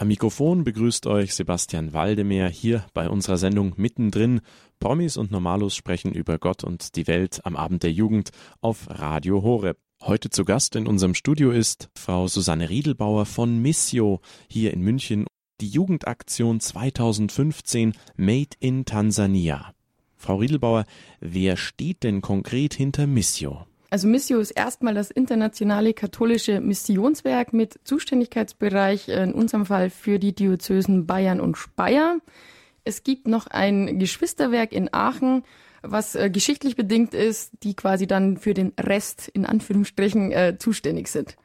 Am Mikrofon begrüßt euch Sebastian Waldemeyer hier bei unserer Sendung Mittendrin. Promis und Normalos sprechen über Gott und die Welt am Abend der Jugend auf Radio Horeb. Heute zu Gast in unserem Studio ist Frau Susanne Riedelbauer von Missio hier in München. Die Jugendaktion 2015 Made in Tansania. Frau Riedelbauer, wer steht denn konkret hinter Missio? Also Missio ist erstmal das internationale katholische Missionswerk mit Zuständigkeitsbereich, äh, in unserem Fall für die Diözesen Bayern und Speyer. Es gibt noch ein Geschwisterwerk in Aachen, was äh, geschichtlich bedingt ist, die quasi dann für den Rest in Anführungsstrichen äh, zuständig sind.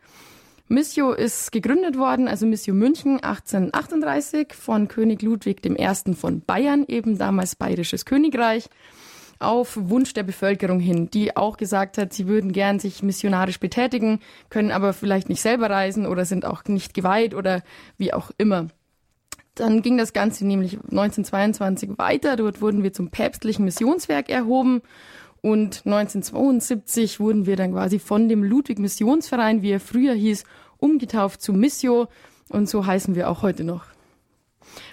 Missio ist gegründet worden, also Missio München 1838 von König Ludwig I. von Bayern, eben damals Bayerisches Königreich auf Wunsch der Bevölkerung hin, die auch gesagt hat, sie würden gern sich missionarisch betätigen, können aber vielleicht nicht selber reisen oder sind auch nicht geweiht oder wie auch immer. Dann ging das Ganze nämlich 1922 weiter. Dort wurden wir zum päpstlichen Missionswerk erhoben. Und 1972 wurden wir dann quasi von dem Ludwig Missionsverein, wie er früher hieß, umgetauft zu Missio. Und so heißen wir auch heute noch.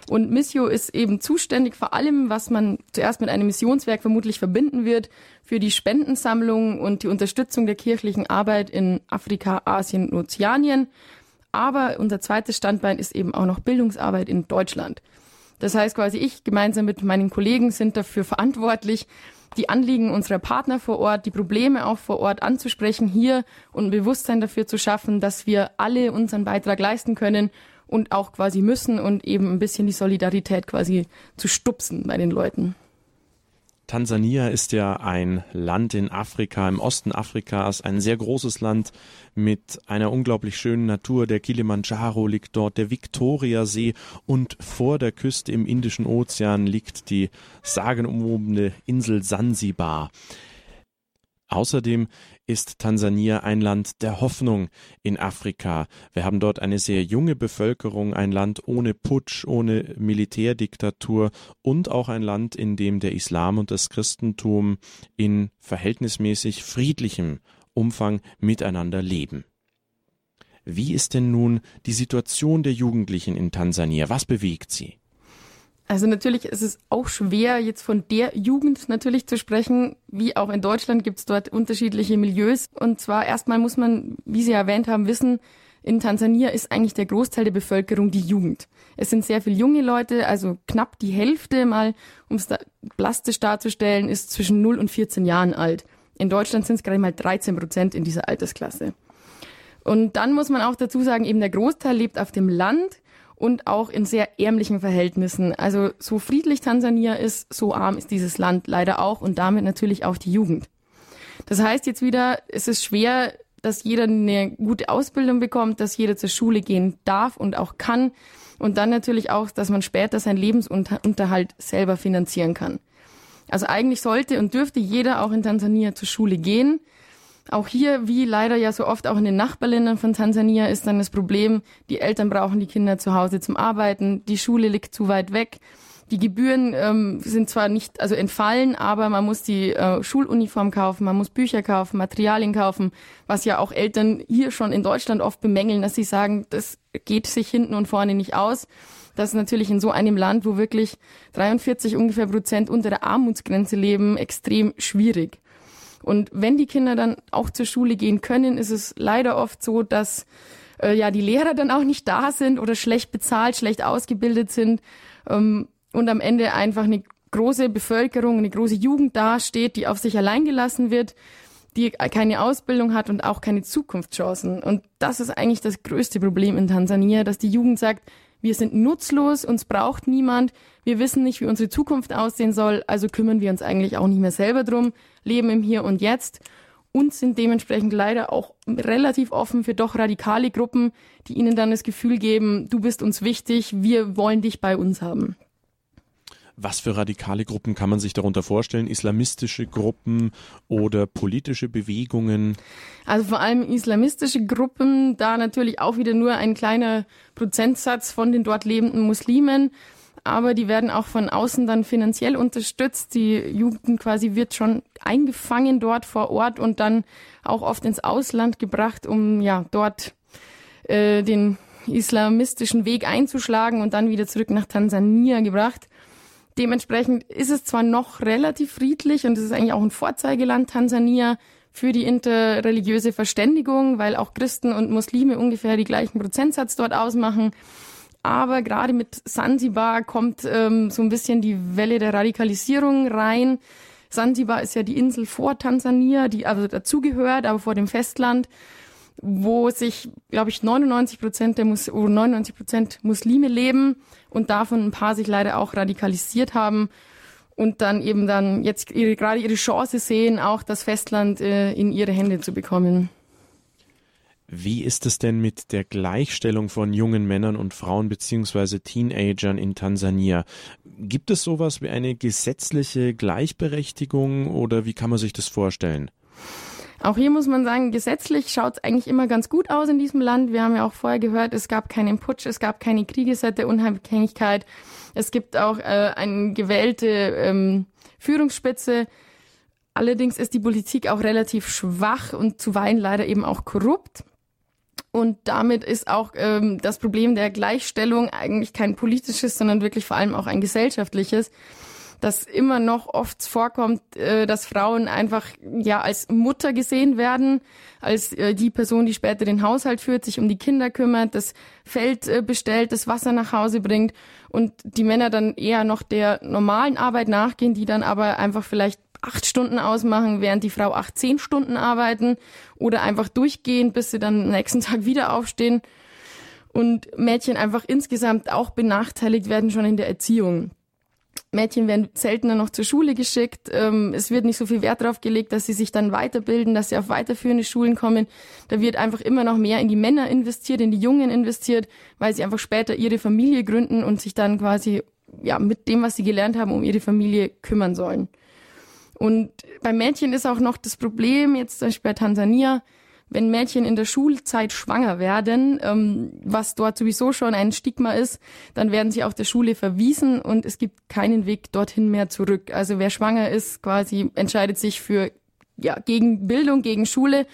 Und Missio ist eben zuständig vor allem, was man zuerst mit einem Missionswerk vermutlich verbinden wird, für die Spendensammlung und die Unterstützung der kirchlichen Arbeit in Afrika, Asien und Ozeanien. Aber unser zweites Standbein ist eben auch noch Bildungsarbeit in Deutschland. Das heißt quasi, ich gemeinsam mit meinen Kollegen sind dafür verantwortlich, die Anliegen unserer Partner vor Ort, die Probleme auch vor Ort anzusprechen hier und ein Bewusstsein dafür zu schaffen, dass wir alle unseren Beitrag leisten können und auch quasi müssen und eben ein bisschen die Solidarität quasi zu stupsen bei den Leuten. Tansania ist ja ein Land in Afrika, im Osten Afrikas, ein sehr großes Land mit einer unglaublich schönen Natur. Der Kilimanjaro liegt dort, der Viktoriasee und vor der Küste im Indischen Ozean liegt die sagenumwobene Insel Sansibar. Außerdem ist Tansania ein Land der Hoffnung in Afrika. Wir haben dort eine sehr junge Bevölkerung, ein Land ohne Putsch, ohne Militärdiktatur und auch ein Land, in dem der Islam und das Christentum in verhältnismäßig friedlichem Umfang miteinander leben. Wie ist denn nun die Situation der Jugendlichen in Tansania? Was bewegt sie? Also natürlich ist es auch schwer, jetzt von der Jugend natürlich zu sprechen. Wie auch in Deutschland gibt es dort unterschiedliche Milieus. Und zwar erstmal muss man, wie Sie erwähnt haben, wissen, in Tansania ist eigentlich der Großteil der Bevölkerung die Jugend. Es sind sehr viele junge Leute, also knapp die Hälfte mal, um es da plastisch darzustellen, ist zwischen 0 und 14 Jahren alt. In Deutschland sind es gerade mal 13 Prozent in dieser Altersklasse. Und dann muss man auch dazu sagen, eben der Großteil lebt auf dem Land und auch in sehr ärmlichen Verhältnissen. Also so friedlich Tansania ist, so arm ist dieses Land leider auch und damit natürlich auch die Jugend. Das heißt jetzt wieder, es ist schwer, dass jeder eine gute Ausbildung bekommt, dass jeder zur Schule gehen darf und auch kann und dann natürlich auch, dass man später seinen Lebensunterhalt selber finanzieren kann. Also eigentlich sollte und dürfte jeder auch in Tansania zur Schule gehen. Auch hier, wie leider ja so oft auch in den Nachbarländern von Tansania, ist dann das Problem, die Eltern brauchen die Kinder zu Hause zum Arbeiten, die Schule liegt zu weit weg. Die Gebühren ähm, sind zwar nicht, also entfallen, aber man muss die äh, Schuluniform kaufen, man muss Bücher kaufen, Materialien kaufen, was ja auch Eltern hier schon in Deutschland oft bemängeln, dass sie sagen, das geht sich hinten und vorne nicht aus. Das ist natürlich in so einem Land, wo wirklich 43 ungefähr Prozent unter der Armutsgrenze leben, extrem schwierig. Und wenn die Kinder dann auch zur Schule gehen können, ist es leider oft so, dass äh, ja die Lehrer dann auch nicht da sind oder schlecht bezahlt, schlecht ausgebildet sind ähm, und am Ende einfach eine große Bevölkerung, eine große Jugend dasteht, die auf sich allein gelassen wird, die keine Ausbildung hat und auch keine Zukunftschancen. Und das ist eigentlich das größte Problem in Tansania, dass die Jugend sagt, wir sind nutzlos, uns braucht niemand, wir wissen nicht, wie unsere Zukunft aussehen soll, also kümmern wir uns eigentlich auch nicht mehr selber drum, leben im Hier und Jetzt und sind dementsprechend leider auch relativ offen für doch radikale Gruppen, die ihnen dann das Gefühl geben, du bist uns wichtig, wir wollen dich bei uns haben. Was für radikale Gruppen kann man sich darunter vorstellen? Islamistische Gruppen oder politische Bewegungen? Also vor allem islamistische Gruppen, da natürlich auch wieder nur ein kleiner Prozentsatz von den dort lebenden Muslimen. Aber die werden auch von außen dann finanziell unterstützt. Die Jugend quasi wird schon eingefangen dort vor Ort und dann auch oft ins Ausland gebracht, um ja dort äh, den islamistischen Weg einzuschlagen und dann wieder zurück nach Tansania gebracht. Dementsprechend ist es zwar noch relativ friedlich und es ist eigentlich auch ein Vorzeigeland Tansania für die interreligiöse Verständigung, weil auch Christen und Muslime ungefähr die gleichen Prozentsatz dort ausmachen. Aber gerade mit Sansibar kommt ähm, so ein bisschen die Welle der Radikalisierung rein. Sansibar ist ja die Insel vor Tansania, die also dazugehört, aber vor dem Festland wo sich, glaube ich, 99 Prozent der Mus 99 Prozent Muslime leben und davon ein paar sich leider auch radikalisiert haben und dann eben dann jetzt ihre, gerade ihre Chance sehen, auch das Festland äh, in ihre Hände zu bekommen. Wie ist es denn mit der Gleichstellung von jungen Männern und Frauen beziehungsweise Teenagern in Tansania? Gibt es sowas wie eine gesetzliche Gleichberechtigung oder wie kann man sich das vorstellen? Auch hier muss man sagen, gesetzlich schaut es eigentlich immer ganz gut aus in diesem Land. Wir haben ja auch vorher gehört, es gab keinen Putsch, es gab keine Kriege seit der Unabhängigkeit. Es gibt auch äh, eine gewählte ähm, Führungsspitze. Allerdings ist die Politik auch relativ schwach und zuweilen leider eben auch korrupt. Und damit ist auch ähm, das Problem der Gleichstellung eigentlich kein politisches, sondern wirklich vor allem auch ein gesellschaftliches dass immer noch oft vorkommt, äh, dass Frauen einfach ja als Mutter gesehen werden, als äh, die Person, die später den Haushalt führt, sich um die Kinder kümmert, das Feld äh, bestellt, das Wasser nach Hause bringt und die Männer dann eher noch der normalen Arbeit nachgehen, die dann aber einfach vielleicht acht Stunden ausmachen, während die Frau acht, zehn Stunden arbeiten oder einfach durchgehen, bis sie dann am nächsten Tag wieder aufstehen und Mädchen einfach insgesamt auch benachteiligt werden schon in der Erziehung. Mädchen werden seltener noch zur Schule geschickt. Ähm, es wird nicht so viel Wert darauf gelegt, dass sie sich dann weiterbilden, dass sie auf weiterführende Schulen kommen. Da wird einfach immer noch mehr in die Männer investiert, in die Jungen investiert, weil sie einfach später ihre Familie gründen und sich dann quasi ja mit dem, was sie gelernt haben, um ihre Familie kümmern sollen. Und bei Mädchen ist auch noch das Problem, jetzt zum Beispiel bei Tansania, wenn Mädchen in der Schulzeit schwanger werden, ähm, was dort sowieso schon ein Stigma ist, dann werden sie auch der Schule verwiesen und es gibt keinen Weg dorthin mehr zurück. Also wer schwanger ist, quasi entscheidet sich für ja, gegen Bildung, gegen Schule,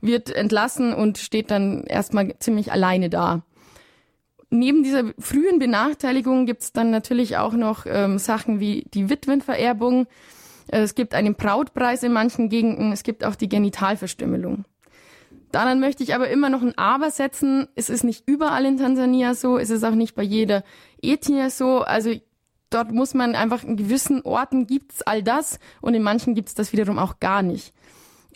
wird entlassen und steht dann erstmal ziemlich alleine da. Neben dieser frühen Benachteiligung gibt es dann natürlich auch noch ähm, Sachen wie die Witwenvererbung. Es gibt einen Brautpreis in manchen Gegenden. Es gibt auch die Genitalverstümmelung. Daran möchte ich aber immer noch ein Aber setzen. Es ist nicht überall in Tansania so, es ist auch nicht bei jeder Ethnie so. Also dort muss man einfach in gewissen Orten gibt's all das und in manchen gibt's das wiederum auch gar nicht.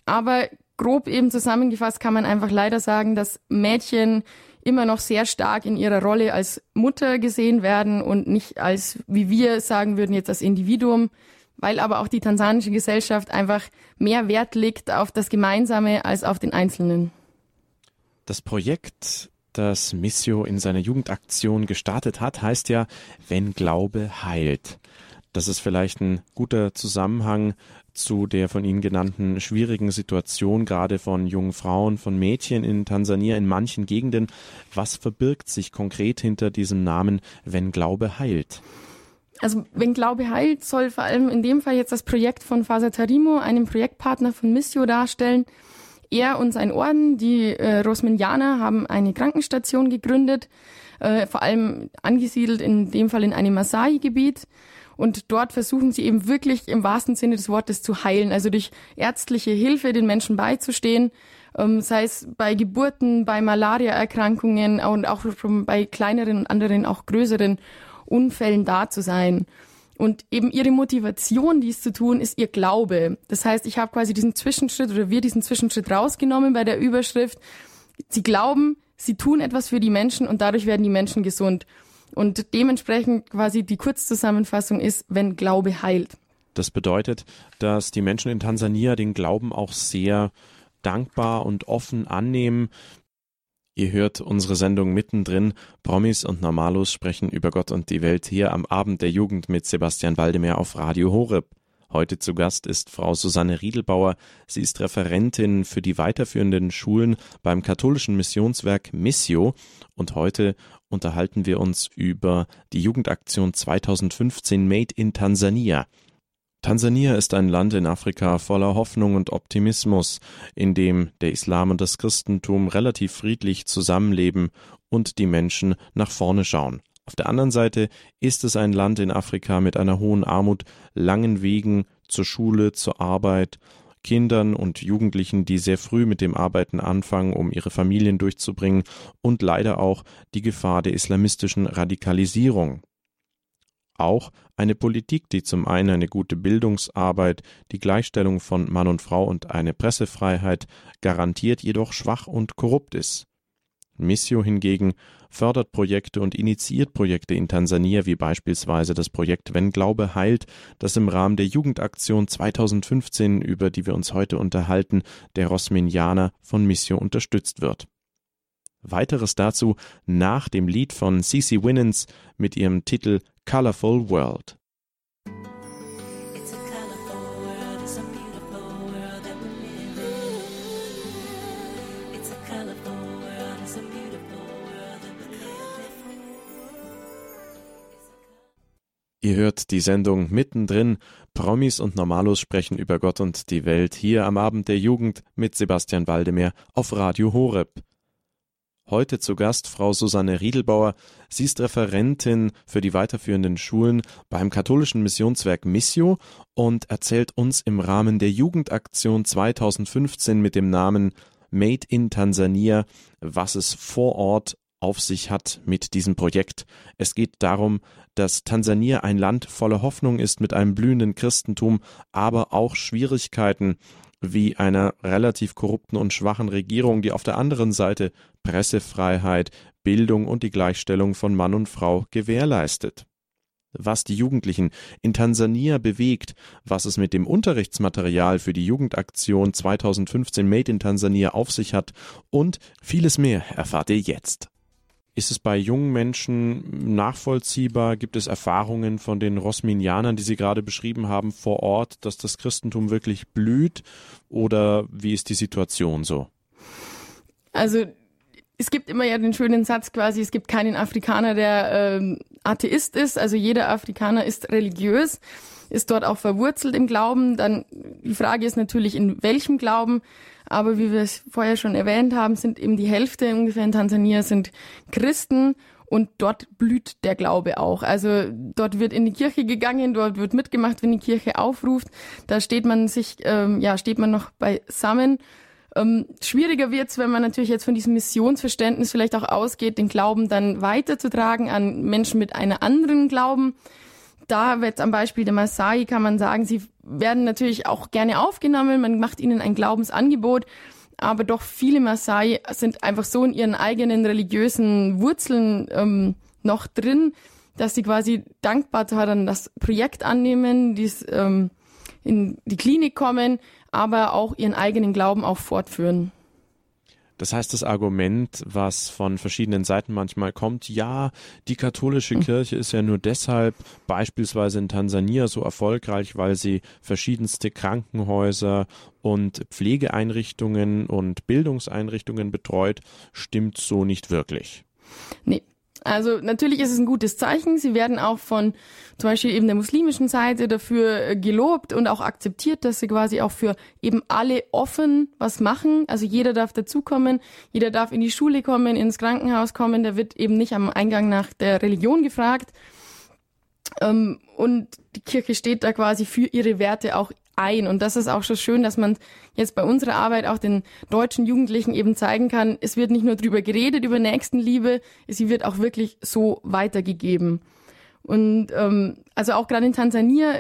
Aber grob eben zusammengefasst kann man einfach leider sagen, dass Mädchen immer noch sehr stark in ihrer Rolle als Mutter gesehen werden und nicht als, wie wir sagen würden, jetzt als Individuum weil aber auch die tansanische Gesellschaft einfach mehr Wert legt auf das Gemeinsame als auf den Einzelnen. Das Projekt, das Missio in seiner Jugendaktion gestartet hat, heißt ja, wenn Glaube heilt. Das ist vielleicht ein guter Zusammenhang zu der von Ihnen genannten schwierigen Situation, gerade von jungen Frauen, von Mädchen in Tansania in manchen Gegenden. Was verbirgt sich konkret hinter diesem Namen, wenn Glaube heilt? Also wenn Glaube heilt, soll vor allem in dem Fall jetzt das Projekt von Fasa Tarimo, einem Projektpartner von Missio, darstellen. Er und sein Orden, die äh, Rosminianer, haben eine Krankenstation gegründet, äh, vor allem angesiedelt in dem Fall in einem Masai-Gebiet. Und dort versuchen sie eben wirklich im wahrsten Sinne des Wortes zu heilen, also durch ärztliche Hilfe den Menschen beizustehen, ähm, sei es bei Geburten, bei Malariaerkrankungen und auch bei kleineren und anderen, auch größeren Unfällen da zu sein. Und eben ihre Motivation, dies zu tun, ist ihr Glaube. Das heißt, ich habe quasi diesen Zwischenschritt oder wir diesen Zwischenschritt rausgenommen bei der Überschrift. Sie glauben, sie tun etwas für die Menschen und dadurch werden die Menschen gesund. Und dementsprechend quasi die Kurzzusammenfassung ist, wenn Glaube heilt. Das bedeutet, dass die Menschen in Tansania den Glauben auch sehr dankbar und offen annehmen. Ihr hört unsere Sendung mittendrin. Promis und Normalos sprechen über Gott und die Welt hier am Abend der Jugend mit Sebastian Waldemar auf Radio Horeb. Heute zu Gast ist Frau Susanne Riedelbauer. Sie ist Referentin für die weiterführenden Schulen beim katholischen Missionswerk Missio und heute unterhalten wir uns über die Jugendaktion 2015 Made in Tansania. Tansania ist ein Land in Afrika voller Hoffnung und Optimismus, in dem der Islam und das Christentum relativ friedlich zusammenleben und die Menschen nach vorne schauen. Auf der anderen Seite ist es ein Land in Afrika mit einer hohen Armut, langen Wegen zur Schule, zur Arbeit, Kindern und Jugendlichen, die sehr früh mit dem Arbeiten anfangen, um ihre Familien durchzubringen, und leider auch die Gefahr der islamistischen Radikalisierung. Auch eine Politik, die zum einen eine gute Bildungsarbeit, die Gleichstellung von Mann und Frau und eine Pressefreiheit garantiert, jedoch schwach und korrupt ist. Missio hingegen fördert Projekte und initiiert Projekte in Tansania, wie beispielsweise das Projekt Wenn Glaube heilt, das im Rahmen der Jugendaktion 2015, über die wir uns heute unterhalten, der Rosminianer von Missio unterstützt wird. Weiteres dazu nach dem Lied von Cece Winans mit ihrem Titel Colorful World. Ihr hört die Sendung mittendrin. Promis und Normalos sprechen über Gott und die Welt hier am Abend der Jugend mit Sebastian Waldemar auf Radio Horeb. Heute zu Gast Frau Susanne Riedelbauer. Sie ist Referentin für die weiterführenden Schulen beim katholischen Missionswerk Missio und erzählt uns im Rahmen der Jugendaktion 2015 mit dem Namen Made in Tansania, was es vor Ort auf sich hat mit diesem Projekt. Es geht darum, dass Tansania ein Land voller Hoffnung ist mit einem blühenden Christentum, aber auch Schwierigkeiten wie einer relativ korrupten und schwachen Regierung, die auf der anderen Seite Pressefreiheit, Bildung und die Gleichstellung von Mann und Frau gewährleistet. Was die Jugendlichen in Tansania bewegt, was es mit dem Unterrichtsmaterial für die Jugendaktion 2015 Made in Tansania auf sich hat und vieles mehr erfahrt ihr jetzt. Ist es bei jungen Menschen nachvollziehbar? Gibt es Erfahrungen von den Rosminianern, die Sie gerade beschrieben haben, vor Ort, dass das Christentum wirklich blüht? Oder wie ist die Situation so? Also es gibt immer ja den schönen Satz quasi, es gibt keinen Afrikaner, der ähm, Atheist ist. Also jeder Afrikaner ist religiös, ist dort auch verwurzelt im Glauben. Dann die Frage ist natürlich, in welchem Glauben. Aber wie wir es vorher schon erwähnt haben, sind eben die Hälfte ungefähr in Tansania sind Christen und dort blüht der Glaube auch. Also dort wird in die Kirche gegangen, dort wird mitgemacht, wenn die Kirche aufruft. Da steht man sich, ähm, ja, steht man noch beisammen. Ähm, schwieriger wird's, wenn man natürlich jetzt von diesem Missionsverständnis vielleicht auch ausgeht, den Glauben dann weiterzutragen an Menschen mit einem anderen Glauben da wird am Beispiel der Maasai kann man sagen, sie werden natürlich auch gerne aufgenommen, man macht ihnen ein Glaubensangebot, aber doch viele Maasai sind einfach so in ihren eigenen religiösen Wurzeln ähm, noch drin, dass sie quasi dankbar daran das Projekt annehmen, dies, ähm, in die Klinik kommen, aber auch ihren eigenen Glauben auch fortführen. Das heißt, das Argument, was von verschiedenen Seiten manchmal kommt, ja, die katholische hm. Kirche ist ja nur deshalb beispielsweise in Tansania so erfolgreich, weil sie verschiedenste Krankenhäuser und Pflegeeinrichtungen und Bildungseinrichtungen betreut, stimmt so nicht wirklich. Nee, also natürlich ist es ein gutes Zeichen. Sie werden auch von zum Beispiel eben der muslimischen Seite dafür äh, gelobt und auch akzeptiert, dass sie quasi auch für eben alle offen was machen. Also jeder darf dazukommen, jeder darf in die Schule kommen, ins Krankenhaus kommen. Da wird eben nicht am Eingang nach der Religion gefragt. Ähm, und die Kirche steht da quasi für ihre Werte auch ein. Und das ist auch schon schön, dass man jetzt bei unserer Arbeit auch den deutschen Jugendlichen eben zeigen kann, es wird nicht nur drüber geredet, über Nächstenliebe, sie wird auch wirklich so weitergegeben. Und ähm, also auch gerade in Tansania,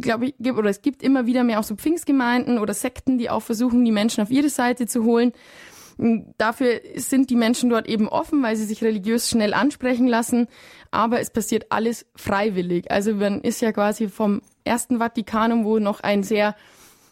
glaube ich, gibt, oder es gibt immer wieder mehr auch so Pfingstgemeinden oder Sekten, die auch versuchen, die Menschen auf ihre Seite zu holen. Dafür sind die Menschen dort eben offen, weil sie sich religiös schnell ansprechen lassen. Aber es passiert alles freiwillig. Also man ist ja quasi vom ersten Vatikanum, wo noch ein sehr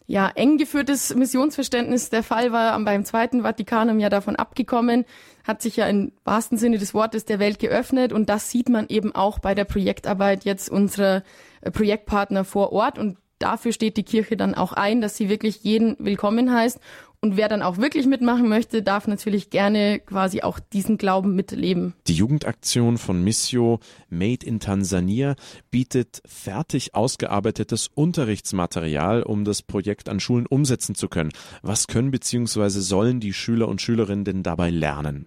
ja, eng geführtes Missionsverständnis der Fall war, beim zweiten Vatikanum ja davon abgekommen, hat sich ja im wahrsten Sinne des Wortes der Welt geöffnet und das sieht man eben auch bei der Projektarbeit jetzt unserer äh, Projektpartner vor Ort und dafür steht die Kirche dann auch ein, dass sie wirklich jeden willkommen heißt Und wer dann auch wirklich mitmachen möchte, darf natürlich gerne quasi auch diesen Glauben mitleben. Die Jugendaktion von Missio Made in Tansania bietet fertig ausgearbeitetes Unterrichtsmaterial, um das Projekt an Schulen umsetzen zu können. Was können bzw. sollen die Schüler und Schülerinnen denn dabei lernen?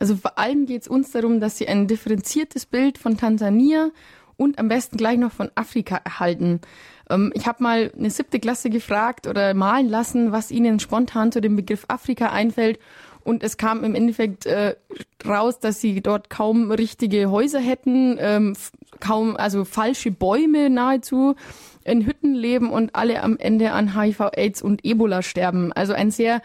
Also vor allem geht es uns darum, dass sie ein differenziertes Bild von Tansania und am besten gleich noch von Afrika erhalten. Ähm, ich habe mal eine siebte Klasse gefragt oder malen lassen, was ihnen spontan zu dem Begriff Afrika einfällt. Und es kam im Endeffekt äh, raus, dass sie dort kaum richtige Häuser hätten, ähm, kaum, also falsche Bäume nahezu, in Hütten leben und alle am Ende an HIV, AIDS und Ebola sterben. Also ein sehr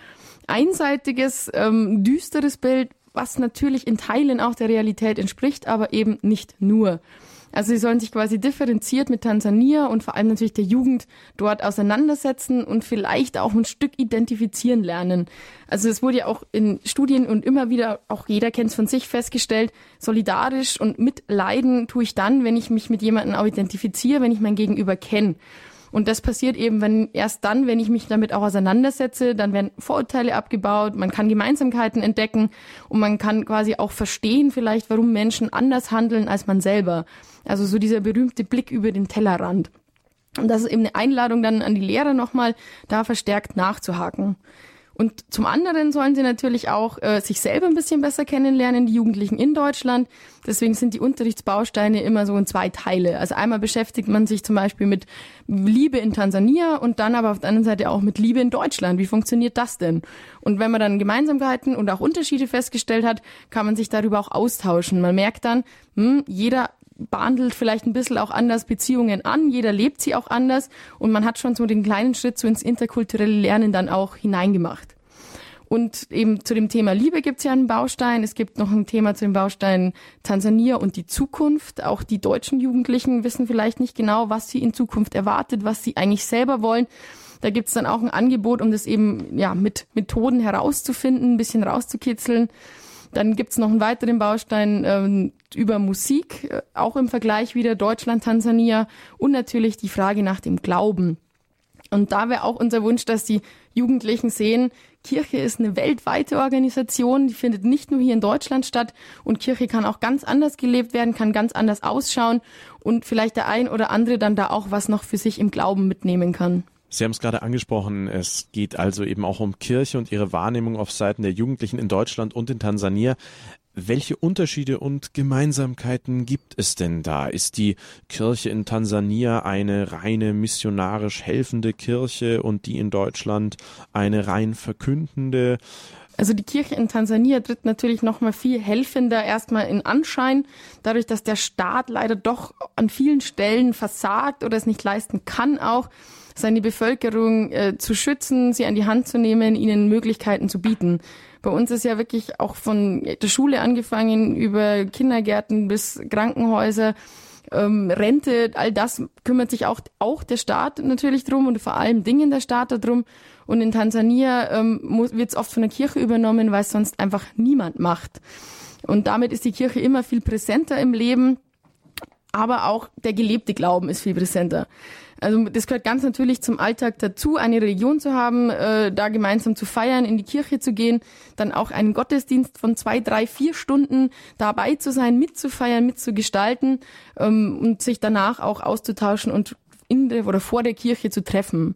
einseitiges, ähm, düsteres Bild, was natürlich in Teilen auch der Realität entspricht, aber eben nicht nur. Also sie sollen sich quasi differenziert mit Tansania und vor allem natürlich der Jugend dort auseinandersetzen und vielleicht auch ein Stück identifizieren lernen. Also es wurde ja auch in Studien und immer wieder, auch jeder kennt es von sich, festgestellt, solidarisch und mitleiden tue ich dann, wenn ich mich mit jemandem auch identifiziere, wenn ich mein Gegenüber kenne. Und das passiert eben, wenn erst dann, wenn ich mich damit auch auseinandersetze, dann werden Vorurteile abgebaut, man kann Gemeinsamkeiten entdecken und man kann quasi auch verstehen vielleicht, warum Menschen anders handeln als man selber. Also so dieser berühmte Blick über den Tellerrand. Und das ist eben eine Einladung dann an die Lehrer nochmal, da verstärkt nachzuhaken. Und zum anderen sollen sie natürlich auch äh, sich selber ein bisschen besser kennenlernen, die Jugendlichen in Deutschland. Deswegen sind die Unterrichtsbausteine immer so in zwei Teile. Also einmal beschäftigt man sich zum Beispiel mit Liebe in Tansania und dann aber auf der anderen Seite auch mit Liebe in Deutschland. Wie funktioniert das denn? Und wenn man dann Gemeinsamkeiten und auch Unterschiede festgestellt hat, kann man sich darüber auch austauschen. Man merkt dann, hm, jeder behandelt vielleicht ein bisschen auch anders Beziehungen an, jeder lebt sie auch anders und man hat schon so den kleinen Schritt so ins interkulturelle Lernen dann auch hineingemacht. Und eben zu dem Thema Liebe gibt es ja einen Baustein. Es gibt noch ein Thema zu dem Baustein Tansania und die Zukunft. Auch die deutschen Jugendlichen wissen vielleicht nicht genau, was sie in Zukunft erwartet, was sie eigentlich selber wollen. Da gibt es dann auch ein Angebot, um das eben ja mit Methoden herauszufinden, ein bisschen rauszukitzeln. Dann gibt's noch einen weiteren Baustein ähm, über Musik, äh, auch im Vergleich wieder Deutschland, Tansania und natürlich die Frage nach dem Glauben. Und da wäre auch unser Wunsch, dass die Jugendlichen sehen, Kirche ist eine weltweite Organisation, die findet nicht nur hier in Deutschland statt und Kirche kann auch ganz anders gelebt werden, kann ganz anders ausschauen und vielleicht der ein oder andere dann da auch was noch für sich im Glauben mitnehmen kann. Sie haben es gerade angesprochen, es geht also eben auch um Kirche und ihre Wahrnehmung auf Seiten der Jugendlichen in Deutschland und in Tansania. Welche Unterschiede und Gemeinsamkeiten gibt es denn da? Ist die Kirche in Tansania eine reine missionarisch helfende Kirche und die in Deutschland eine rein verkündende? Also die Kirche in Tansania tritt natürlich noch mal viel helfender erstmal in Anschein, dadurch, dass der Staat leider doch an vielen Stellen versagt oder es nicht leisten kann auch seine Bevölkerung äh, zu schützen, sie an die Hand zu nehmen, ihnen Möglichkeiten zu bieten. Bei uns ist ja wirklich auch von der Schule angefangen über Kindergärten bis Krankenhäuser, ähm, Rente, all das kümmert sich auch, auch der Staat natürlich drum und vor allem Dingen der Staat darum. Und in Tansania ähm, wird es oft von der Kirche übernommen, weil es sonst einfach niemand macht. Und damit ist die Kirche immer viel präsenter im Leben, aber auch der gelebte Glauben ist viel präsenter. Also das gehört ganz natürlich zum Alltag dazu, eine Religion zu haben, äh, da gemeinsam zu feiern, in die Kirche zu gehen, dann auch einen Gottesdienst von zwei, drei, vier Stunden dabei zu sein, mitzufeiern, mitzugestalten ähm, und sich danach auch auszutauschen und in der oder vor der Kirche zu treffen.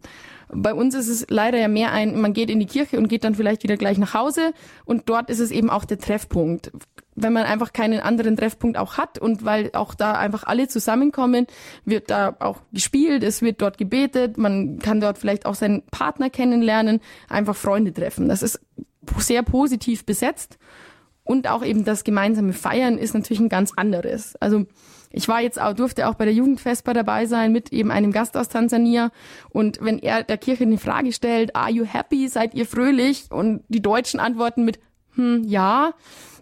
Bei uns ist es leider ja mehr ein, man geht in die Kirche und geht dann vielleicht wieder gleich nach Hause und dort ist es eben auch der Treffpunkt wenn man einfach keinen anderen Treffpunkt auch hat und weil auch da einfach alle zusammenkommen, wird da auch gespielt, es wird dort gebetet, man kann dort vielleicht auch seinen Partner kennenlernen, einfach Freunde treffen. Das ist sehr positiv besetzt und auch eben das gemeinsame Feiern ist natürlich ein ganz anderes. Also ich war jetzt auch, durfte auch bei der Jugendfespa dabei sein mit eben einem Gast aus Tansania und wenn er der Kirche eine Frage stellt, are you happy, seid ihr fröhlich und die Deutschen antworten mit hm, ja,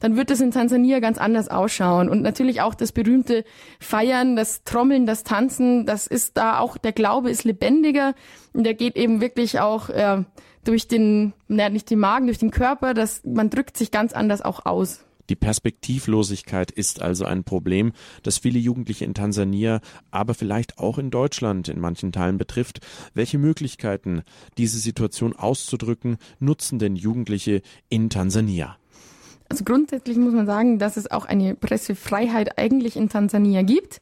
dann wird es in Tansania ganz anders ausschauen. Und natürlich auch das berühmte Feiern, das Trommeln, das Tanzen, das ist da auch, der Glaube ist lebendiger und der geht eben wirklich auch äh, durch den, naja, nicht den Magen, durch den Körper, das, man drückt sich ganz anders auch aus. Die Perspektivlosigkeit ist also ein Problem, das viele Jugendliche in Tansania, aber vielleicht auch in Deutschland in manchen Teilen betrifft. Welche Möglichkeiten, diese Situation auszudrücken, nutzen denn Jugendliche in Tansania? Also grundsätzlich muss man sagen, dass es auch eine Pressefreiheit eigentlich in Tansania gibt.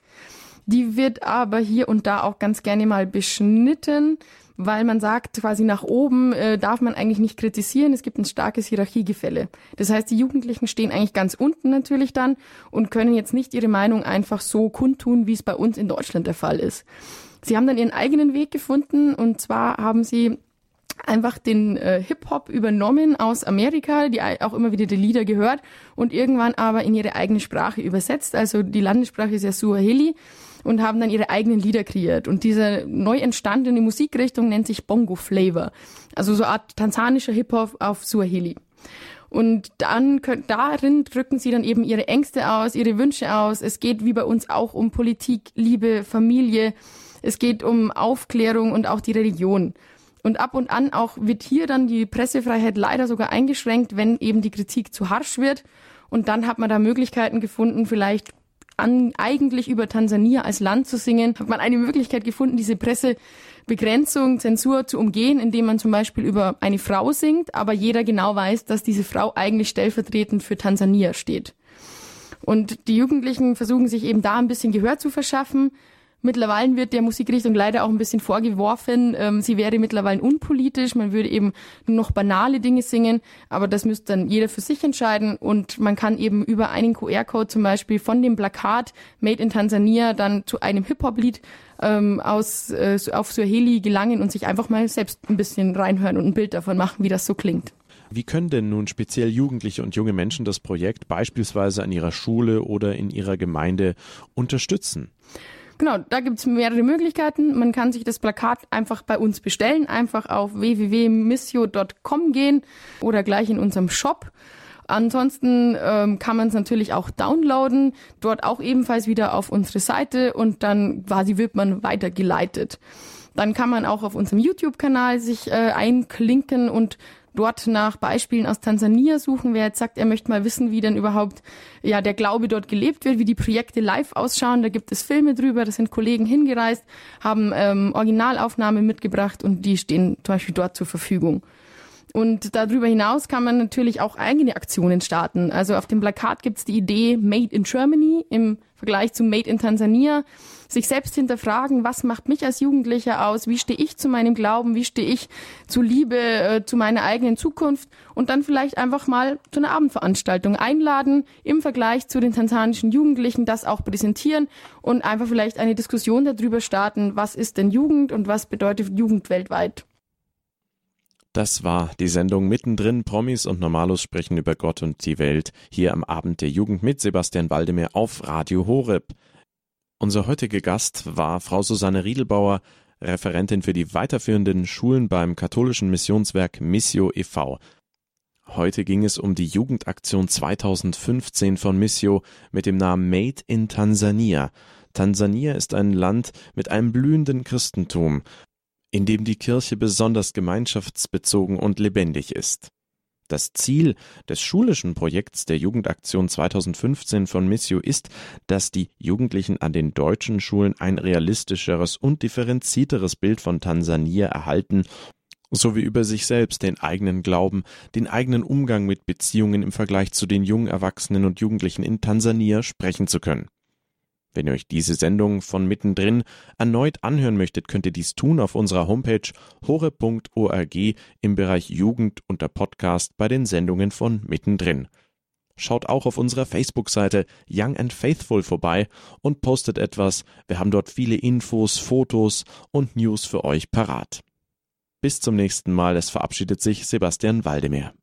Die wird aber hier und da auch ganz gerne mal beschnitten weil man sagt, quasi nach oben äh, darf man eigentlich nicht kritisieren. Es gibt ein starkes Hierarchiegefälle. Das heißt, die Jugendlichen stehen eigentlich ganz unten natürlich dann und können jetzt nicht ihre Meinung einfach so kundtun, wie es bei uns in Deutschland der Fall ist. Sie haben dann ihren eigenen Weg gefunden und zwar haben sie einfach den äh, Hip-Hop übernommen aus Amerika, die auch immer wieder die Lieder gehört und irgendwann aber in ihre eigene Sprache übersetzt. Also die Landessprache ist ja Suaheli und haben dann ihre eigenen Lieder kreiert. Und diese neu entstandene Musikrichtung nennt sich Bongo Flavor. Also so eine Art tanzanischer Hip-Hop auf Suaheli. Und dann darin drücken sie dann eben ihre Ängste aus, ihre Wünsche aus. Es geht wie bei uns auch um Politik, Liebe, Familie. Es geht um Aufklärung und auch die Religion. Und ab und an auch wird hier dann die Pressefreiheit leider sogar eingeschränkt, wenn eben die Kritik zu harsch wird. Und dann hat man da Möglichkeiten gefunden, vielleicht an, eigentlich über Tansania als Land zu singen, hat man eine Möglichkeit gefunden, diese Pressebegrenzung, Zensur zu umgehen, indem man zum Beispiel über eine Frau singt, aber jeder genau weiß, dass diese Frau eigentlich stellvertretend für Tansania steht. Und die Jugendlichen versuchen sich eben da ein bisschen Gehör zu verschaffen, Mittlerweile wird der Musikrichtung leider auch ein bisschen vorgeworfen, ähm, sie wäre mittlerweile unpolitisch, man würde eben nur noch banale Dinge singen, aber das müsste dann jeder für sich entscheiden und man kann eben über einen QR-Code zum Beispiel von dem Plakat Made in Tansania dann zu einem Hip-Hop-Lied ähm, aus, äh, auf Suaheli gelangen und sich einfach mal selbst ein bisschen reinhören und ein Bild davon machen, wie das so klingt. Wie können denn nun speziell Jugendliche und junge Menschen das Projekt beispielsweise an ihrer Schule oder in ihrer Gemeinde unterstützen? Genau, da gibt's mehrere Möglichkeiten. Man kann sich das Plakat einfach bei uns bestellen, einfach auf www.missio.com gehen oder gleich in unserem Shop. Ansonsten ähm, kann man es natürlich auch downloaden, dort auch ebenfalls wieder auf unsere Seite und dann quasi wird man weitergeleitet. Dann kann man auch auf unserem YouTube-Kanal sich äh, einklinken und dort nach Beispielen aus Tansania suchen. Wer jetzt sagt, er möchte mal wissen, wie denn überhaupt ja der Glaube dort gelebt wird, wie die Projekte live ausschauen, da gibt es Filme drüber. Da sind Kollegen hingereist, haben ähm, Originalaufnahmen mitgebracht und die stehen zum Beispiel dort zur Verfügung. Und darüber hinaus kann man natürlich auch eigene Aktionen starten. Also auf dem Plakat gibt's die Idee Made in Germany im Vergleich zu Made in Tansania. Sich selbst hinterfragen, was macht mich als Jugendlicher aus? Wie stehe ich zu meinem Glauben? Wie stehe ich zu Liebe, äh, zu meiner eigenen Zukunft? Und dann vielleicht einfach mal zu einer Abendveranstaltung einladen, im Vergleich zu den tansanischen Jugendlichen das auch präsentieren und einfach vielleicht eine Diskussion darüber starten, was ist denn Jugend und was bedeutet Jugend weltweit? Das war die Sendung Mittendrin. Promis und Normalos sprechen über Gott und die Welt hier am Abend der Jugend mit Sebastian Waldemir auf Radio Horeb. Unser heutiger Gast war Frau Susanne Riedelbauer, Referentin für die weiterführenden Schulen beim katholischen Missionswerk Missio e.V. Heute ging es um die Jugendaktion 2015 von Missio mit dem Namen Made in Tansania. Tansania ist ein Land mit einem blühenden Christentum in dem die Kirche besonders gemeinschaftsbezogen und lebendig ist. Das Ziel des schulischen Projekts der Jugendaktion 2015 von Missio ist, dass die Jugendlichen an den deutschen Schulen ein realistischeres und differenzierteres Bild von Tansania erhalten sowie über sich selbst, den eigenen Glauben, den eigenen Umgang mit Beziehungen im Vergleich zu den jungen Erwachsenen und Jugendlichen in Tansania sprechen zu können. Wenn ihr euch diese Sendung von mittendrin erneut anhören möchtet, könnt ihr dies tun auf unserer Homepage hore.org im Bereich Jugend unter Podcast bei den Sendungen von mittendrin. Schaut auch auf unserer Facebook-Seite Young and Faithful vorbei und postet etwas. Wir haben dort viele Infos, Fotos und News für euch parat. Bis zum nächsten Mal. Es verabschiedet sich Sebastian Waldemir.